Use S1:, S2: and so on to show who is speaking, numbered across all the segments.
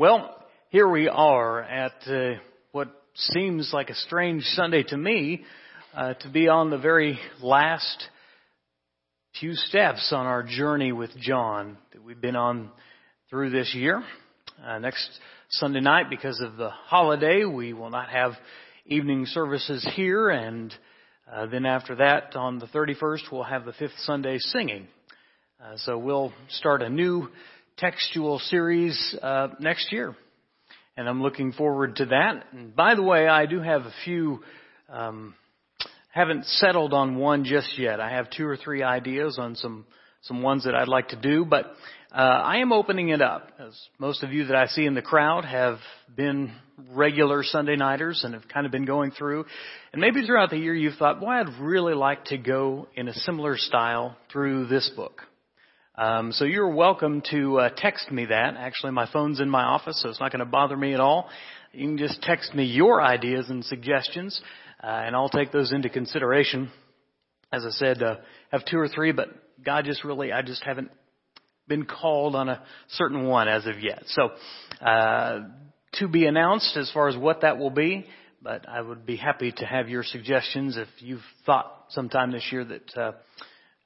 S1: Well, here we are at uh, what seems like a strange Sunday to me uh, to be on the very last few steps on our journey with John that we've been on through this year. Uh, next Sunday night, because of the holiday, we will not have evening services here, and uh, then after that, on the 31st, we'll have the fifth Sunday singing. Uh, so we'll start a new textual series uh, next year. And I'm looking forward to that. And by the way, I do have a few, um, haven't settled on one just yet. I have two or three ideas on some, some ones that I'd like to do, but uh, I am opening it up. As most of you that I see in the crowd have been regular Sunday nighters and have kind of been going through. And maybe throughout the year you've thought, boy, I'd really like to go in a similar style through this book. Um, so you're welcome to uh, text me that. Actually, my phone's in my office, so it's not going to bother me at all. You can just text me your ideas and suggestions, uh, and I'll take those into consideration. As I said, uh, have two or three, but God just really, I just haven't been called on a certain one as of yet. So, uh, to be announced as far as what that will be, but I would be happy to have your suggestions if you've thought sometime this year that uh,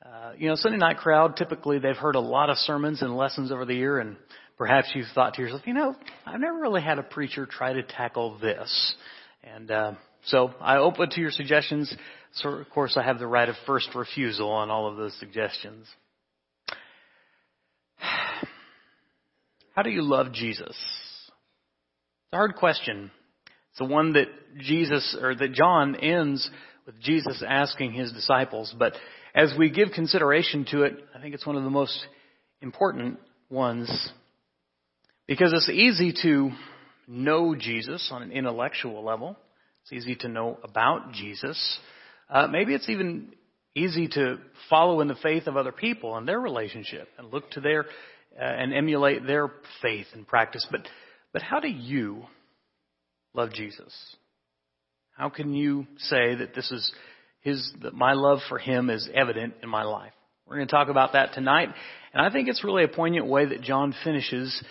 S1: uh, you know, Sunday night crowd, typically they've heard a lot of sermons and lessons over the year, and perhaps you've thought to yourself, you know, I've never really had a preacher try to tackle this. And uh, so I open to your suggestions. So, of course, I have the right of first refusal on all of those suggestions. How do you love Jesus? It's a hard question. It's the one that Jesus, or that John ends with Jesus asking his disciples, but as we give consideration to it, I think it's one of the most important ones because it's easy to know Jesus on an intellectual level. It's easy to know about Jesus. Uh, maybe it's even easy to follow in the faith of other people and their relationship and look to their uh, and emulate their faith and practice. But but how do you love Jesus? How can you say that this is his, my love for him is evident in my life. We're going to talk about that tonight, and I think it's really a poignant way that John finishes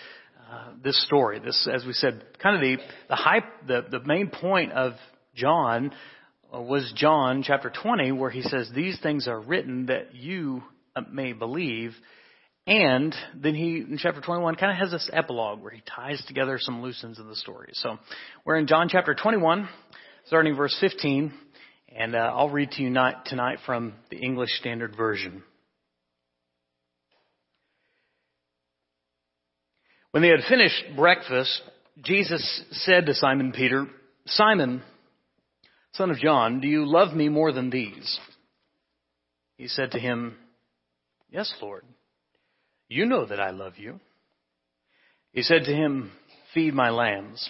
S1: uh, this story. This, as we said, kind of the the hype, the the main point of John uh, was John chapter 20, where he says, "These things are written that you uh, may believe." And then he, in chapter 21, kind of has this epilogue where he ties together some loose ends of the story. So we're in John chapter 21, starting verse 15. And uh, I'll read to you tonight from the English Standard Version. When they had finished breakfast, Jesus said to Simon Peter, Simon, son of John, do you love me more than these? He said to him, Yes, Lord. You know that I love you. He said to him, Feed my lambs.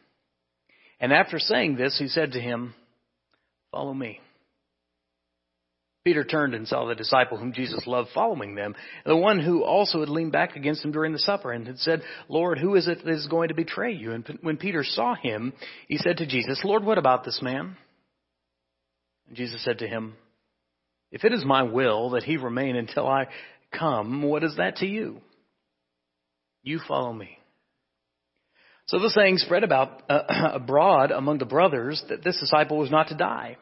S1: And after saying this, he said to him, Follow me. Peter turned and saw the disciple whom Jesus loved following them, the one who also had leaned back against him during the supper and had said, Lord, who is it that is going to betray you? And when Peter saw him, he said to Jesus, Lord, what about this man? And Jesus said to him, If it is my will that he remain until I come, what is that to you? You follow me. So the saying spread about uh, abroad among the brothers that this disciple was not to die.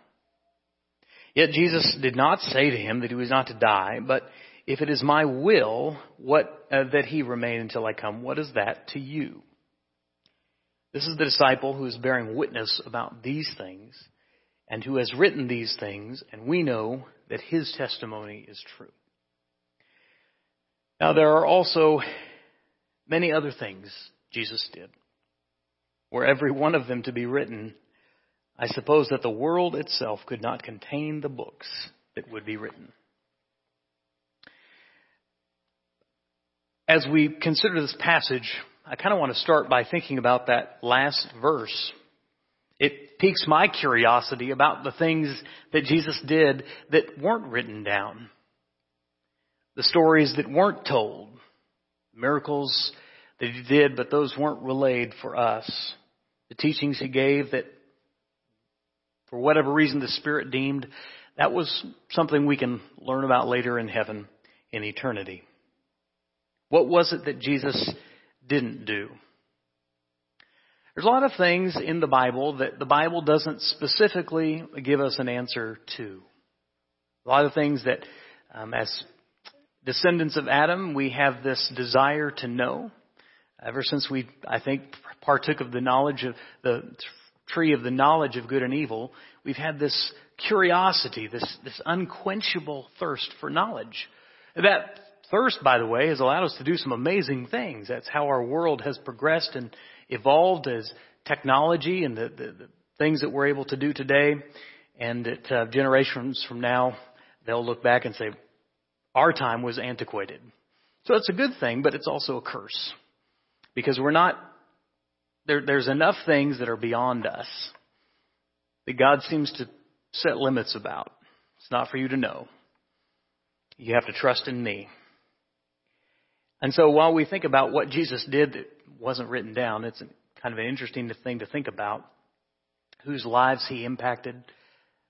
S1: Yet Jesus did not say to him that he was not to die, but if it is my will what uh, that he remain until I come, what is that to you? This is the disciple who is bearing witness about these things and who has written these things, and we know that his testimony is true. Now, there are also many other things Jesus did. Were every one of them to be written, I suppose that the world itself could not contain the books that would be written. As we consider this passage, I kind of want to start by thinking about that last verse. It piques my curiosity about the things that Jesus did that weren't written down. The stories that weren't told. Miracles that he did, but those weren't relayed for us. The teachings he gave that, for whatever reason, the Spirit deemed that was something we can learn about later in heaven in eternity. What was it that Jesus didn't do? There's a lot of things in the Bible that the Bible doesn't specifically give us an answer to. A lot of things that, um, as descendants of Adam, we have this desire to know. Ever since we, I think, partook of the knowledge of the tree of the knowledge of good and evil, we've had this curiosity, this, this unquenchable thirst for knowledge. That thirst, by the way, has allowed us to do some amazing things. That's how our world has progressed and evolved as technology and the, the, the things that we're able to do today. And that uh, generations from now, they'll look back and say, our time was antiquated. So it's a good thing, but it's also a curse. Because we're not, there, there's enough things that are beyond us that God seems to set limits about. It's not for you to know. You have to trust in me. And so while we think about what Jesus did that wasn't written down, it's kind of an interesting thing to think about. Whose lives he impacted,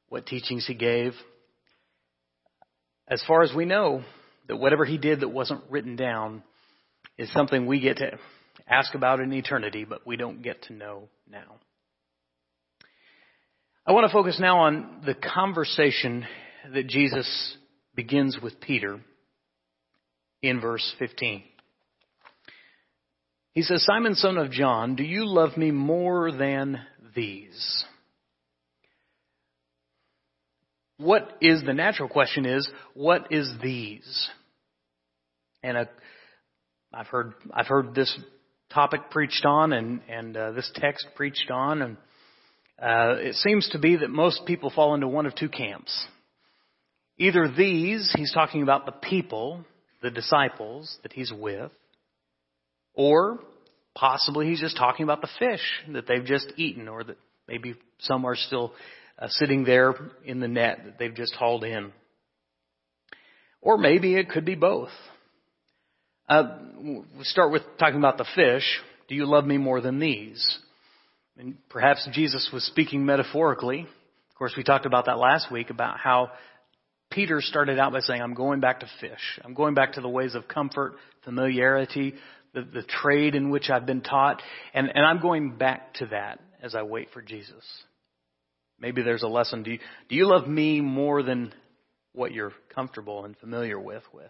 S1: what teachings he gave. As far as we know, that whatever he did that wasn't written down is something we get to ask about in eternity, but we don't get to know now. I want to focus now on the conversation that Jesus begins with Peter in verse 15. He says, Simon, son of John, do you love me more than these? What is the natural question is, what is these? And a, I've heard, I've heard this topic preached on and, and uh, this text preached on and uh, it seems to be that most people fall into one of two camps. Either these, he's talking about the people, the disciples that he's with, or possibly he's just talking about the fish that they've just eaten, or that maybe some are still uh, sitting there in the net that they've just hauled in. Or maybe it could be both. Uh, we start with talking about the fish. Do you love me more than these? And perhaps Jesus was speaking metaphorically. Of course, we talked about that last week about how Peter started out by saying, I'm going back to fish. I'm going back to the ways of comfort, familiarity, the, the trade in which I've been taught, and, and I'm going back to that as I wait for Jesus. Maybe there's a lesson. Do you, do you love me more than what you're comfortable and familiar with? with?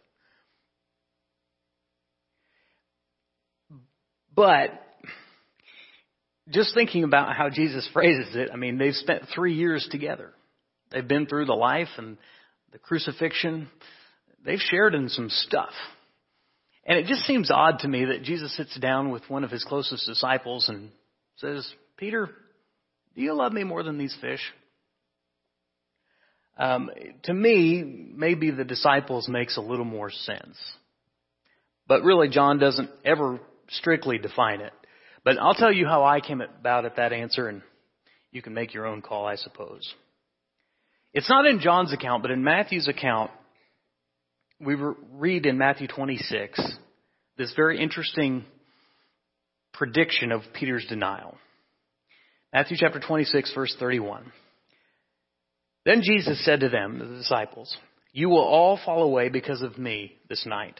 S1: But just thinking about how Jesus phrases it, I mean, they've spent three years together. They've been through the life and the crucifixion. They've shared in some stuff. And it just seems odd to me that Jesus sits down with one of his closest disciples and says, Peter, do you love me more than these fish? Um, to me, maybe the disciples makes a little more sense. But really, John doesn't ever strictly define it. But I'll tell you how I came about at that answer, and you can make your own call, I suppose. It's not in John's account, but in Matthew's account, we read in Matthew 26 this very interesting prediction of Peter's denial. Matthew chapter 26, verse 31. Then Jesus said to them, the disciples, You will all fall away because of me this night.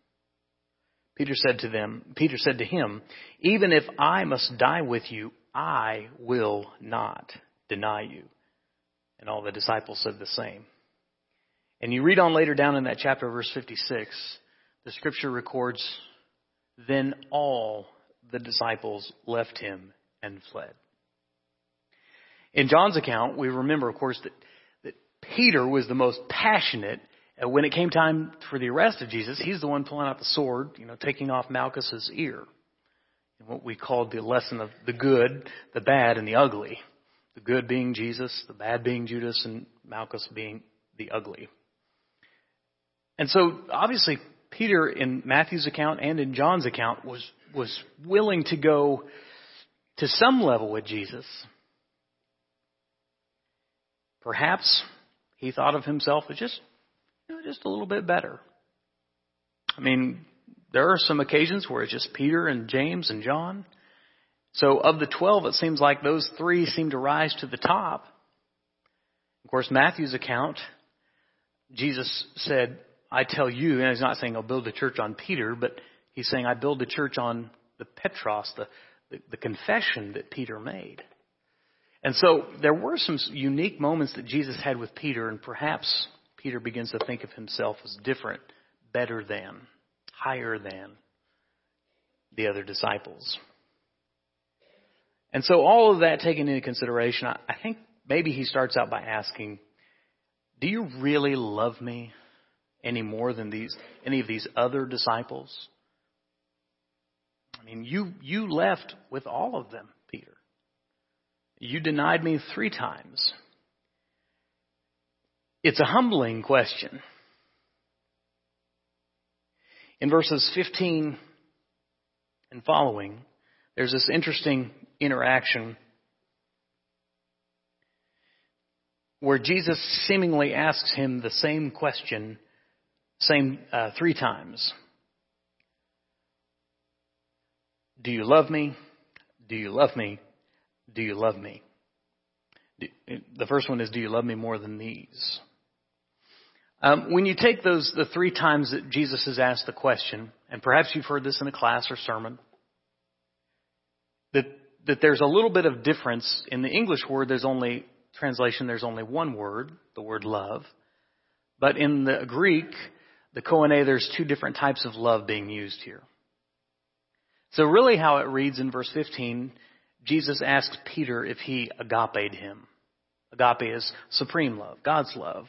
S1: Peter said to them, Peter said to him, Even if I must die with you, I will not deny you. And all the disciples said the same. And you read on later down in that chapter, verse 56, the scripture records, Then all the disciples left him and fled. In John's account, we remember, of course, that, that Peter was the most passionate. And when it came time for the arrest of Jesus, he's the one pulling out the sword, you know, taking off Malchus's ear. And what we called the lesson of the good, the bad, and the ugly. The good being Jesus, the bad being Judas, and Malchus being the ugly. And so, obviously, Peter in Matthew's account and in John's account was, was willing to go to some level with Jesus. Perhaps he thought of himself as just, know, just a little bit better. I mean, there are some occasions where it's just Peter and James and John. So of the twelve, it seems like those three seem to rise to the top. Of course, Matthew's account, Jesus said, I tell you, and he's not saying I'll build a church on Peter, but he's saying I build a church on the Petros, the, the, the confession that Peter made. And so there were some unique moments that Jesus had with Peter, and perhaps Peter begins to think of himself as different, better than, higher than the other disciples. And so all of that taken into consideration, I, think maybe he starts out by asking, do you really love me any more than these, any of these other disciples? I mean, you, you left with all of them. Peter. You denied me three times. It's a humbling question. In verses 15 and following, there's this interesting interaction where Jesus seemingly asks him the same question, same uh, three times. Do you love me? Do you love me? Do you love me? The first one is, Do you love me more than these? Um, when you take those, the three times that Jesus has asked the question, and perhaps you've heard this in a class or sermon, that, that there's a little bit of difference in the English word, there's only, translation, there's only one word, the word love. But in the Greek, the Koine, there's two different types of love being used here. So really how it reads in verse 15 Jesus asked Peter if he agape'd him. Agape is supreme love, God's love.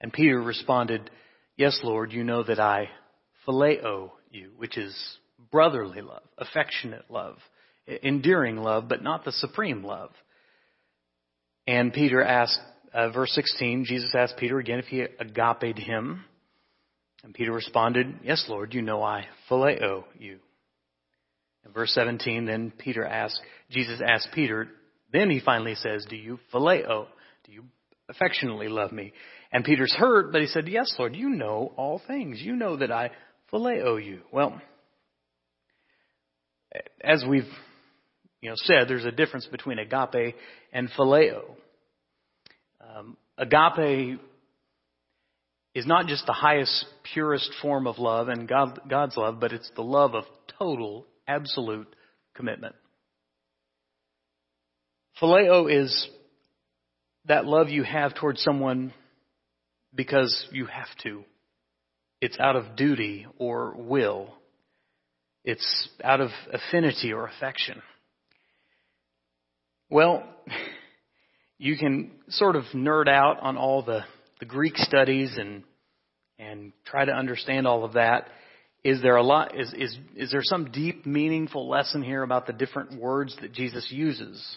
S1: And Peter responded, Yes, Lord, you know that I phileo you, which is brotherly love, affectionate love, endearing love, but not the supreme love. And Peter asked, uh, verse 16, Jesus asked Peter again if he agape'd him. And Peter responded, Yes, Lord, you know I phileo you. In verse 17, then Peter asked, Jesus asked Peter, then he finally says, Do you phileo? Do you affectionately love me? And Peter's hurt, but he said, Yes, Lord, you know all things. You know that I phileo you. Well, as we've you know said, there's a difference between agape and phileo. Um, agape is not just the highest, purest form of love and God, God's love, but it's the love of total absolute commitment. Phileo is that love you have towards someone because you have to. It's out of duty or will. It's out of affinity or affection. Well, you can sort of nerd out on all the, the Greek studies and and try to understand all of that. Is there a lot, is, is, is there some deep, meaningful lesson here about the different words that Jesus uses?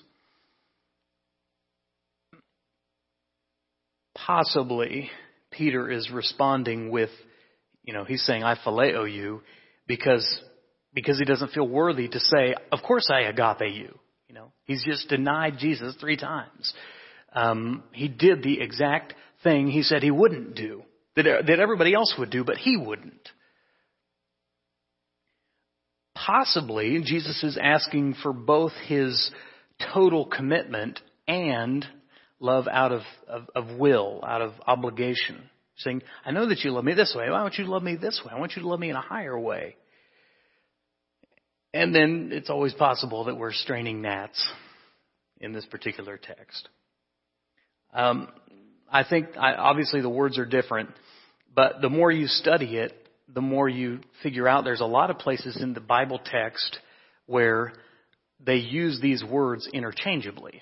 S1: Possibly, Peter is responding with, you know, he's saying, I phileo you, because, because he doesn't feel worthy to say, of course I agape you. You know, he's just denied Jesus three times. Um, he did the exact thing he said he wouldn't do, that, that everybody else would do, but he wouldn't. Possibly, Jesus is asking for both his total commitment and love out of, of, of will, out of obligation. Saying, I know that you love me this way. Why don't you love me this way? I want you to love me in a higher way. And then it's always possible that we're straining gnats in this particular text. Um, I think I, obviously the words are different, but the more you study it, the more you figure out there's a lot of places in the Bible text where they use these words interchangeably.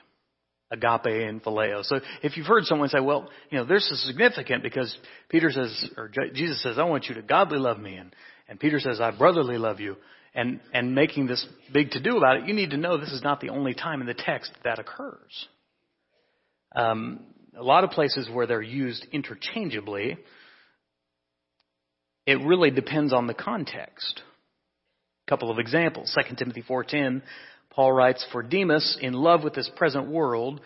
S1: Agape and phileo. So if you've heard someone say, well, you know, this is significant because Peter says, or Jesus says, I want you to godly love me, and, and Peter says, I brotherly love you, and, and making this big to do about it, you need to know this is not the only time in the text that, occurs. Um, a lot of places where they're used interchangeably, it really depends on the context. A couple of examples. 2 Timothy 4.10, Paul writes, For Demas, in love with this present world,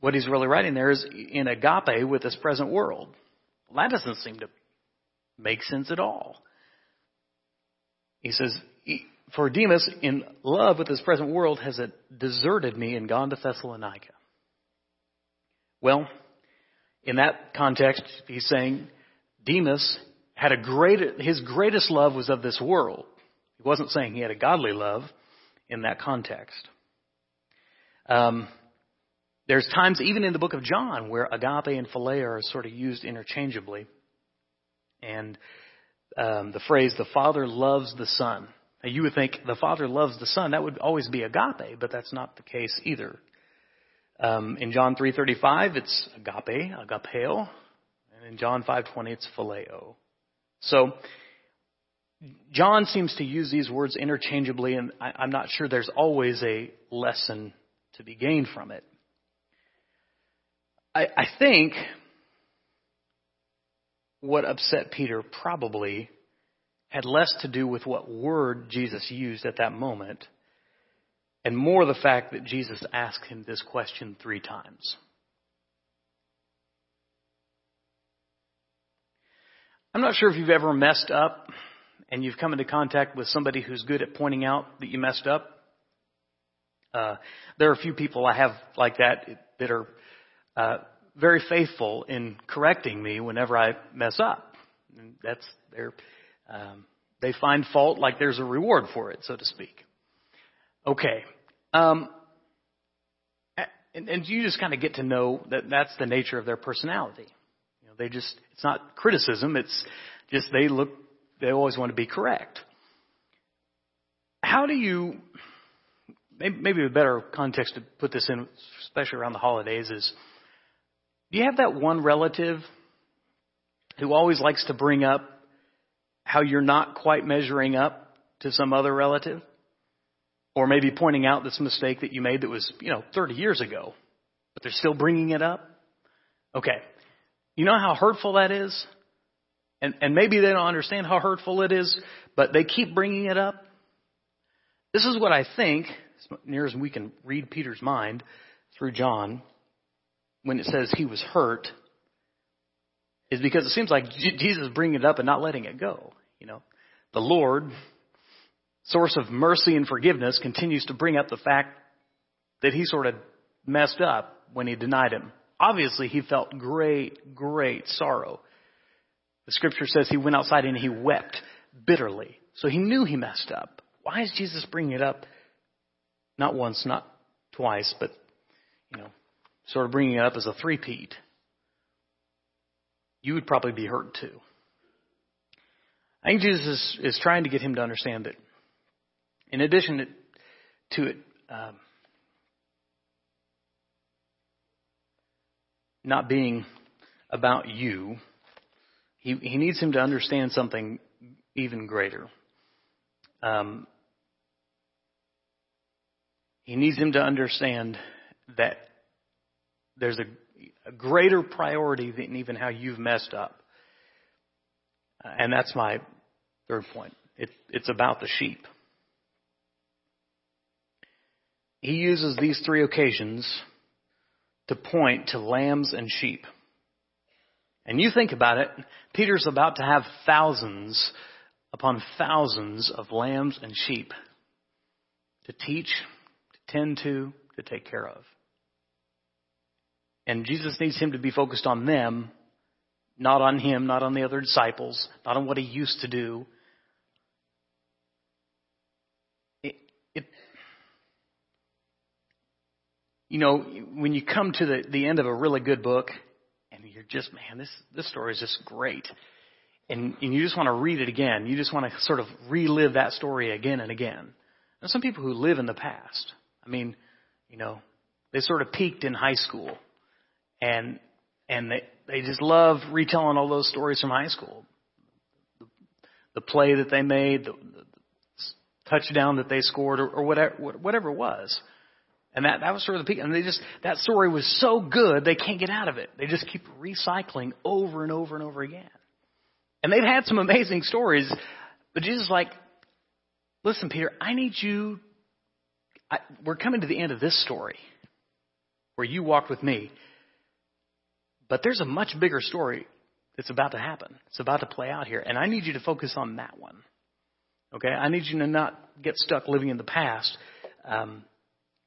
S1: what he's really writing there is in agape with this present world. Well, that doesn't seem to make sense at all. He says, For Demas, in love with this present world, has deserted me and gone to Thessalonica. Well, in that context, he's saying Demas had a great, his greatest love was of this world. He wasn't saying he had a godly love in that context. Um, there's times, even in the book of John, where agape and phileo are sort of used interchangeably. And um, the phrase, the Father loves the Son. Now, you would think the Father loves the Son. That would always be agape, but that's not the case either. Um, in John 3:35, it's agape, agapeo, and in John 5:20, it's phileo. So John seems to use these words interchangeably, and I'm not sure there's always a lesson to be gained from it. I, I think what upset Peter probably had less to do with what word Jesus used at that moment and more the fact that Jesus asked him this question three times. I'm not sure if you've ever messed up and you've come into contact with somebody who's good at pointing out that you messed up. Uh, there are a few people I have like that that are uh, very faithful in correcting me whenever I mess up. And that's their, um, they find fault like there's a reward for it, so to speak. Okay. Um, and, and you just kind of get to know that that's the nature of their personality. You know, they just, it's not criticism, it's just they look, they always want to be correct. How do you, maybe a better context to put this in, especially around the holidays, is do you have that one relative who always likes to bring up how you're not quite measuring up to some other relative? Or maybe pointing out this mistake that you made that was, you know, 30 years ago, but they're still bringing it up? Okay. You know how hurtful that is? And, and maybe they don't understand how hurtful it is, but they keep bringing it up. This is what I think, as near as we can read Peter's mind through John, when it says he was hurt, is because it seems like Jesus is bringing it up and not letting it go. You know, the Lord source of mercy and forgiveness, continues to bring up the fact that he sort of messed up when he denied him. Obviously, he felt great, great sorrow. The scripture says he went outside and he wept bitterly. So he knew he messed up. Why is Jesus bringing it up? Not once, not twice, but, you know, sort of bringing it up as a three-peat. You would probably be hurt too. I think Jesus is, is trying to get him to understand that in addition to it, um, not being about you, he, he needs him to understand something even greater. Um, he needs him to understand that there's a, a greater priority than even how you've messed up. And that's my third point. It, it's about the sheep. he uses these three occasions to point to lambs and sheep. And you think about it, Peter's about to have thousands upon thousands of lambs and sheep to teach, to tend to, to take care of. And Jesus needs him to be focused on them, not on him, not on the other disciples, not on what he used to do. It, it, you know, when you come to the, the end of a really good book, and you're just, man, this, this story is just great. And, and you just want to read it again. You just want to sort of relive that story again and again. There's some people who live in the past. I mean, you know, they sort of peaked in high school and and they they just love retelling all those stories from high school. The, the play that they made, the, the touchdown that they scored, or, or whatever whatever it was. And that, that was sort of the peak. And they just, that story was so good, they can't get out of it. They just keep recycling over and over and over again. And they've had some amazing stories, but Jesus is like, listen, Peter, I need you, I, we're coming to the end of this story where you walked with me. But there's a much bigger story that's about to happen. It's about to play out here. And I need you to focus on that one. Okay? I need you to not get stuck living in the past. Um,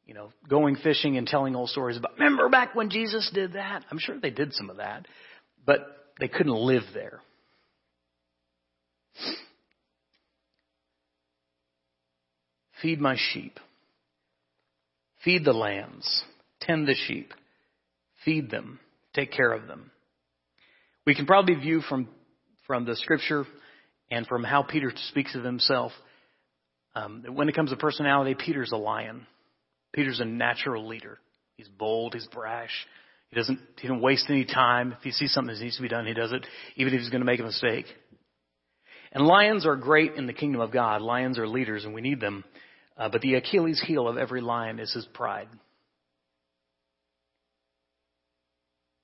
S1: you know, going fishing and telling old stories about, remember back when Jesus did that? I'm sure they did some of that, but they couldn't live there. Feed my sheep. Feed the lambs. Tend the sheep. Feed them. Take care of them. We can probably view from, from the scripture and from how Peter speaks of himself um, that when it comes to personality, Peter's a lion. Peter's a natural leader. He's bold. He's brash. He doesn't, he doesn't waste any time. If he sees something that needs to be done, he does it, even if he's going to make a mistake. And lions are great in the kingdom of God. Lions are leaders and we need them. Uh, but the Achilles heel of every lion is his pride.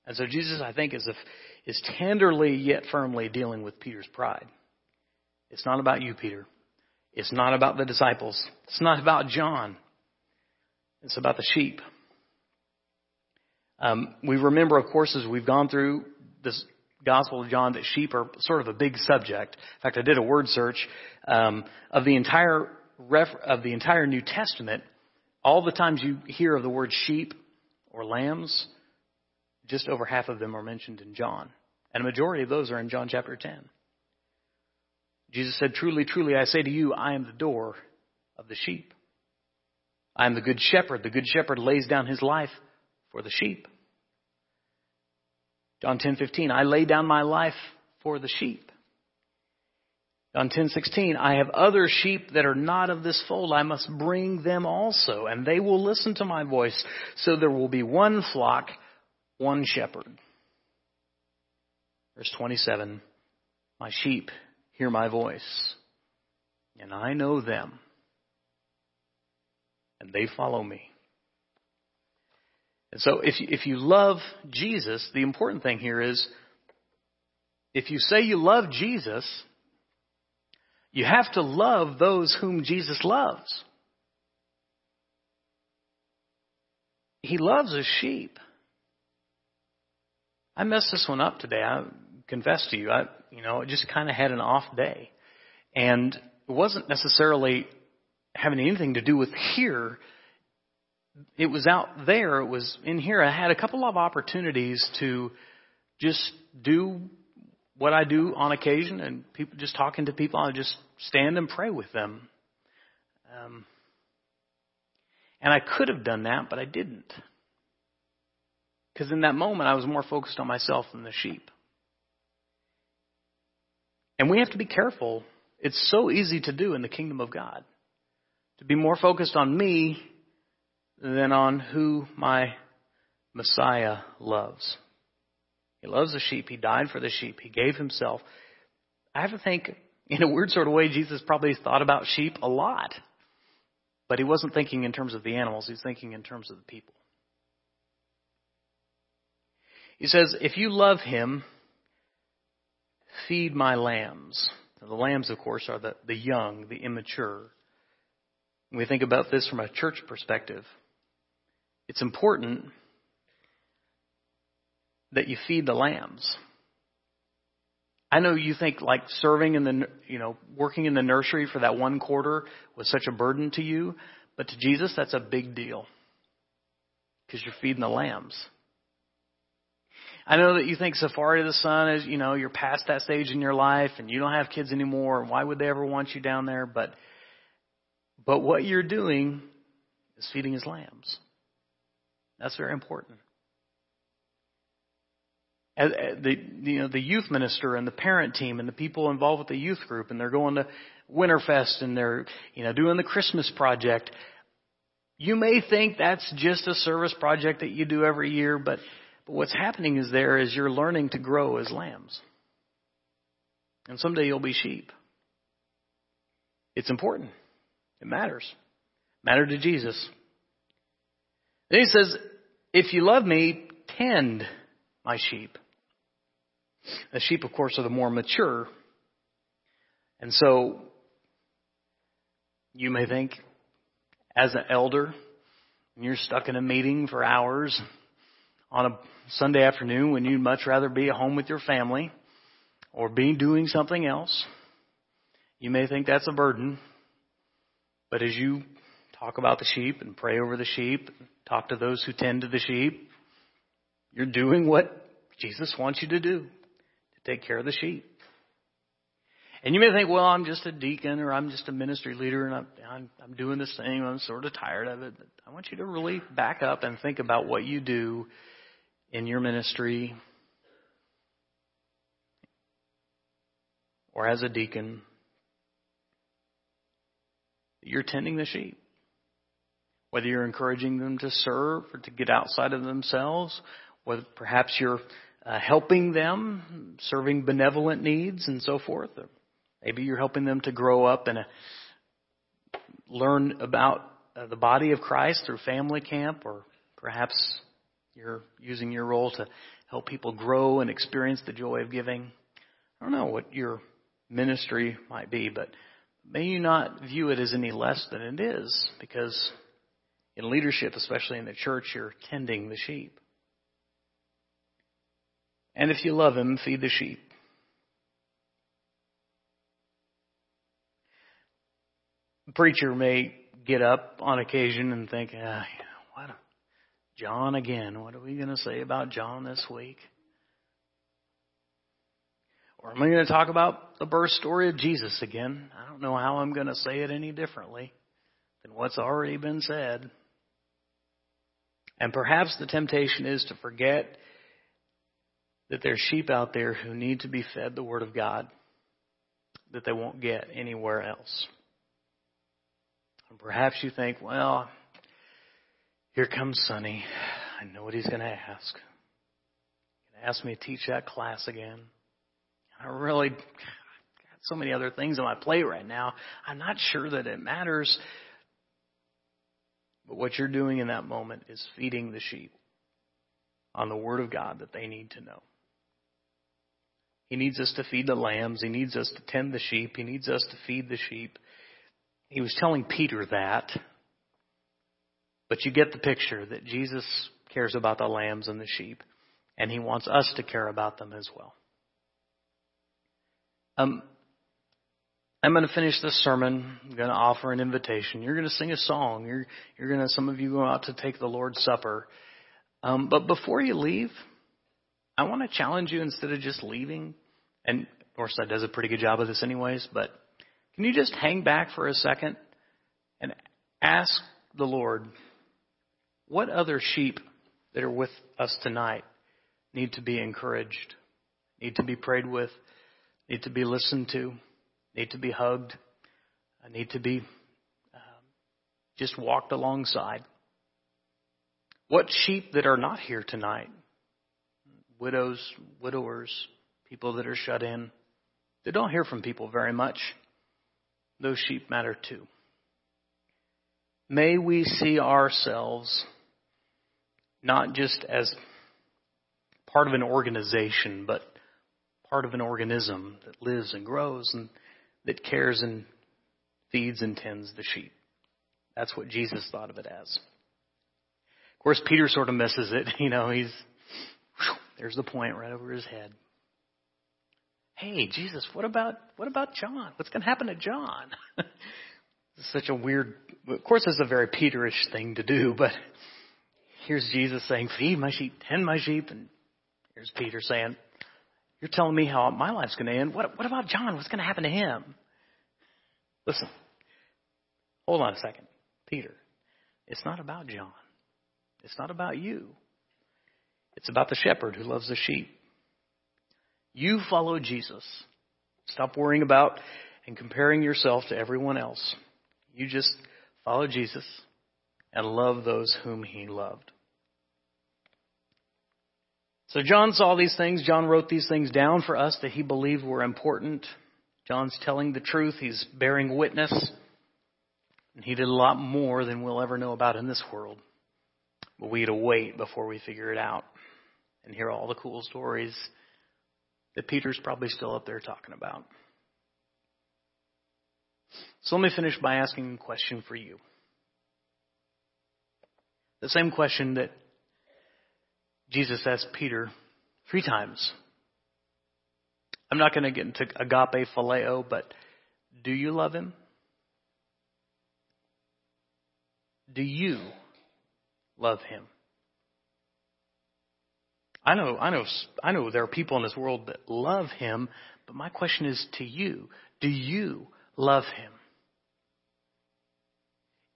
S1: And so Jesus, I think, is, a, is tenderly yet firmly dealing with Peter's pride. It's not about you, Peter. It's not about the disciples. It's not about John. It's about the sheep. Um, we remember, of course, as we've gone through this Gospel of John, that sheep are sort of a big subject. In fact, I did a word search um, of the entire ref, of the entire New Testament. All the times you hear of the word sheep or lambs, just over half of them are mentioned in John. And a majority of those are in John chapter 10. Jesus said, Truly, truly, I say to you, I am the door of the sheep. I am the good shepherd. The good shepherd lays down his life for the sheep. John 10:15, I lay down my life for the sheep. John 10:16, I have other sheep that are not of this fold. I must bring them also, and they will listen to my voice. So there will be one flock one shepherd. Verse 27 My sheep hear my voice, and I know them, and they follow me. And so, if you, if you love Jesus, the important thing here is if you say you love Jesus, you have to love those whom Jesus loves. He loves his sheep. I messed this one up today. I confess to you. I, you know, just kind of had an off day. And it wasn't necessarily having anything to do with here. It was out there. It was in here. I had a couple of opportunities to just do what I do on occasion and people just talking to people. I just stand and pray with them. Um, and I could have done that, but I didn't. Because in that moment, I was more focused on myself than the sheep. And we have to be careful. It's so easy to do in the kingdom of God. To be more focused on me than on who my Messiah loves. He loves the sheep. He died for the sheep. He gave himself. I have to think, in a weird sort of way, Jesus probably thought about sheep a lot. But he wasn't thinking in terms of the animals, he's thinking in terms of the people. He says, If you love him, feed my lambs. Now, the lambs, of course, are the, the young, the immature. When we think about this from a church perspective, it's important that you feed the lambs. I know you think like serving in the, you know, working in the nursery for that one quarter was such a burden to you, but to Jesus, that's a big deal. Because you're feeding the lambs. I know that you think Safari the Sun is, you know, you're past that stage in your life and you don't have kids anymore. Why would they ever want you down there? But, but what you're doing is feeding his lambs. That's very important. As, uh, the you know the youth minister and the parent team and the people involved with the youth group and they're going to Winterfest and they're you know doing the Christmas project. You may think that's just a service project that you do every year, but but what's happening is there is you're learning to grow as lambs. And someday you'll be sheep. It's important. It matters. Matter to Jesus. Then he says, if you love me, tend my sheep. The sheep, of course, are the more mature. And so you may think, as an elder, and you're stuck in a meeting for hours on a Sunday afternoon when you'd much rather be at home with your family or be doing something else. You may think that's a burden, but as you talk about the sheep and pray over the sheep, talk to those who tend to the sheep, you're doing what Jesus wants you to do to take care of the sheep. And you may think, well, I'm just a deacon or I'm just a ministry leader and I'm, I'm, I'm doing this thing. I'm sort of tired of it. But I want you to really back up and think about what you do in your ministry or as a deacon, you're tending the sheep. Whether you're encouraging them to serve or to get outside of themselves, whether perhaps you're uh, helping them, serving benevolent needs and so forth. Or maybe you're helping them to grow up and learn about uh, the body of Christ through family camp or perhaps you're using your role to help people grow and experience the joy of giving. I don't know what your ministry might be, but may you not view it as any less than it is, because in leadership, especially in the church, you're tending the sheep. And if you love him, feed the sheep. The preacher may get up on occasion and think, ah, what John again. What are we going to say about John this week? Or am I going to talk about the birth story of Jesus again? I don't know how I'm going to say it any differently than what's already been said. And perhaps the temptation is to forget that there's sheep out there who need to be fed the Word of God that they won't get anywhere else. And perhaps you think, well, here comes Sonny. I know what he's going to ask. He's going to ask me to teach that class again. I really got so many other things on my plate right now. I'm not sure that it matters. But what you're doing in that moment is feeding the sheep on the Word of God that they need to know. He needs us to feed the lambs. He needs us to tend the sheep. He needs us to feed the sheep. He was telling Peter that but you get the picture that Jesus cares about the lambs and the sheep, and he wants us to care about them as well. Um, I'm going to finish this sermon. I'm going to offer an invitation. You're going to sing a song. You're, you're going to, some of you go out to take the Lord's Supper. Um, but before you leave, I want to challenge you instead of just leaving, and Northside does a pretty good job of this anyways, but can you just hang back for a second and ask the Lord what other sheep that are with us tonight need to be encouraged, need to be prayed with, need to be listened to, need to be hugged, need to be um, just walked alongside? What sheep that are not here tonight? Widows, widowers, people that are shut in. They don't hear from people very much. Those sheep matter too. May we see ourselves not just as part of an organization, but part of an organism that lives and grows and that cares and feeds and tends the sheep. That's what Jesus thought of it as. Of course, Peter sort of misses it. You know, he's, whew, there's the point right over his head. Hey, Jesus, what about, what about John? What's going to happen to John? such a weird, of course, it's a very Peterish thing to do, but here's Jesus saying, feed my sheep, tend my sheep. And here's Peter saying, you're telling me how my life's going to end. What, what about John? What's going to happen to him? Listen, hold on a second. Peter, it's not about John. It's not about you. It's about the shepherd who loves the sheep. You follow Jesus. Stop worrying about and comparing yourself to everyone else. You just follow Jesus and love those whom he loved. So John saw these things. John wrote these things down for us that he believed were important. John's telling the truth. He's bearing witness. And he did a lot more than we'll ever know about in this world. But we had to wait before we figure it out and hear all the cool stories that Peter's probably still up there talking about. So let me finish by asking a question for you. The same question that Jesus asked Peter three times. I'm not going to get into agape phileo, but do you love him? Do you love him? I know, I know, I know there are people in this world that love him, but my question is to you. Do you love him?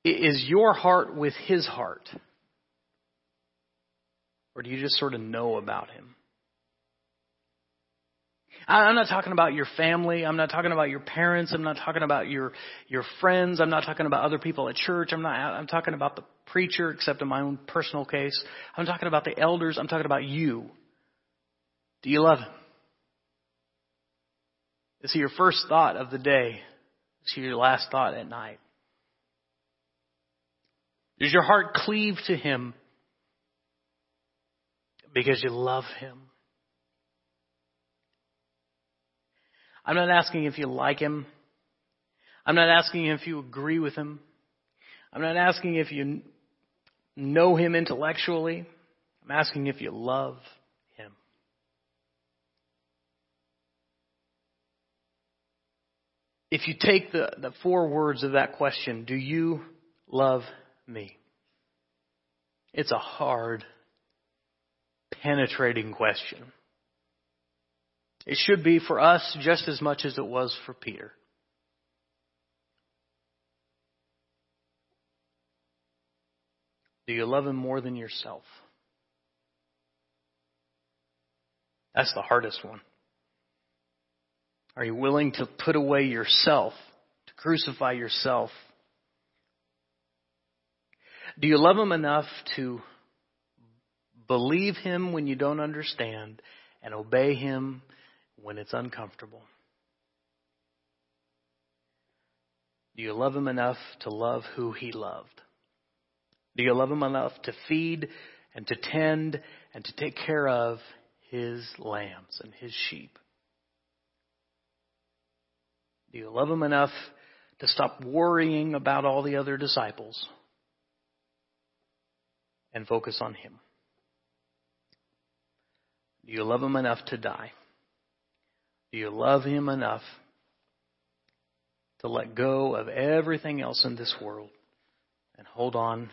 S1: Is your heart with his heart? Or do you just sort of know about him? I'm not talking about your family. I'm not talking about your parents. I'm not talking about your your friends. I'm not talking about other people at church. I'm not. I'm talking about the preacher, except in my own personal case. I'm talking about the elders. I'm talking about you. Do you love him? Is he your first thought of the day? Is he your last thought at night? Does your heart cleave to him because you love him? I'm not asking if you like him. I'm not asking if you agree with him. I'm not asking if you know him intellectually. I'm asking if you love him. If you take the, the four words of that question, do you love me? It's a hard, penetrating question. It should be for us just as much as it was for Peter. Do you love him more than yourself? That's the hardest one. Are you willing to put away yourself, to crucify yourself? Do you love him enough to believe him when you don't understand and obey him when it's uncomfortable? Do you love him enough to love who he loved? Do you love him enough to feed and to tend and to take care of his lambs and his sheep? Do you love him enough to stop worrying about all the other disciples and focus on him? Do you love him enough to die? Do you love Him enough to let go of everything else in this world and hold on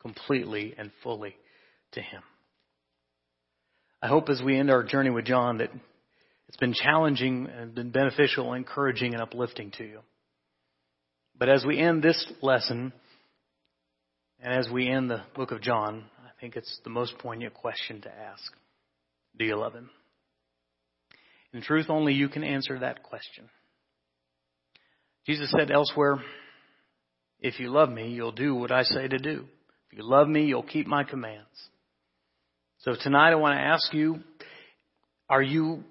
S1: completely and fully to Him? I hope as we end our journey with John that it's been challenging and been beneficial, encouraging, and uplifting to you. But as we end this lesson, and as we end the book of John, I think it's the most poignant question to ask. Do you love him? In truth, only you can answer that question. Jesus said elsewhere, If you love me, you'll do what I say to do. If you love me, you'll keep my commands. So tonight I want to ask you, are you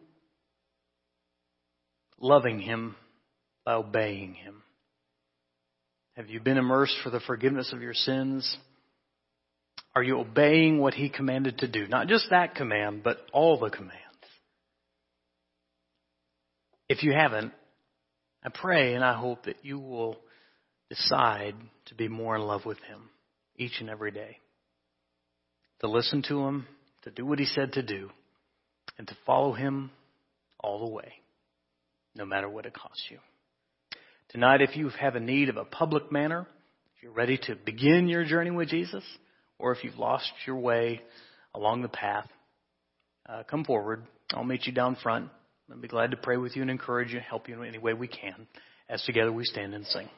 S1: loving him by obeying him? Have you been immersed for the forgiveness of your sins? Are you obeying what he commanded to do? Not just that command, but all the commands. If you haven't, I pray and I hope that you will decide to be more in love with Him each and every day. To listen to Him, to do what He said to do, and to follow Him all the way, no matter what it costs you. Tonight, if you have a need of a public manner, if you're ready to begin your journey with Jesus, or if you've lost your way along the path, uh, come forward. I'll meet you down front. I'll be glad to pray with you and encourage you, help you in any way we can as together we stand and sing.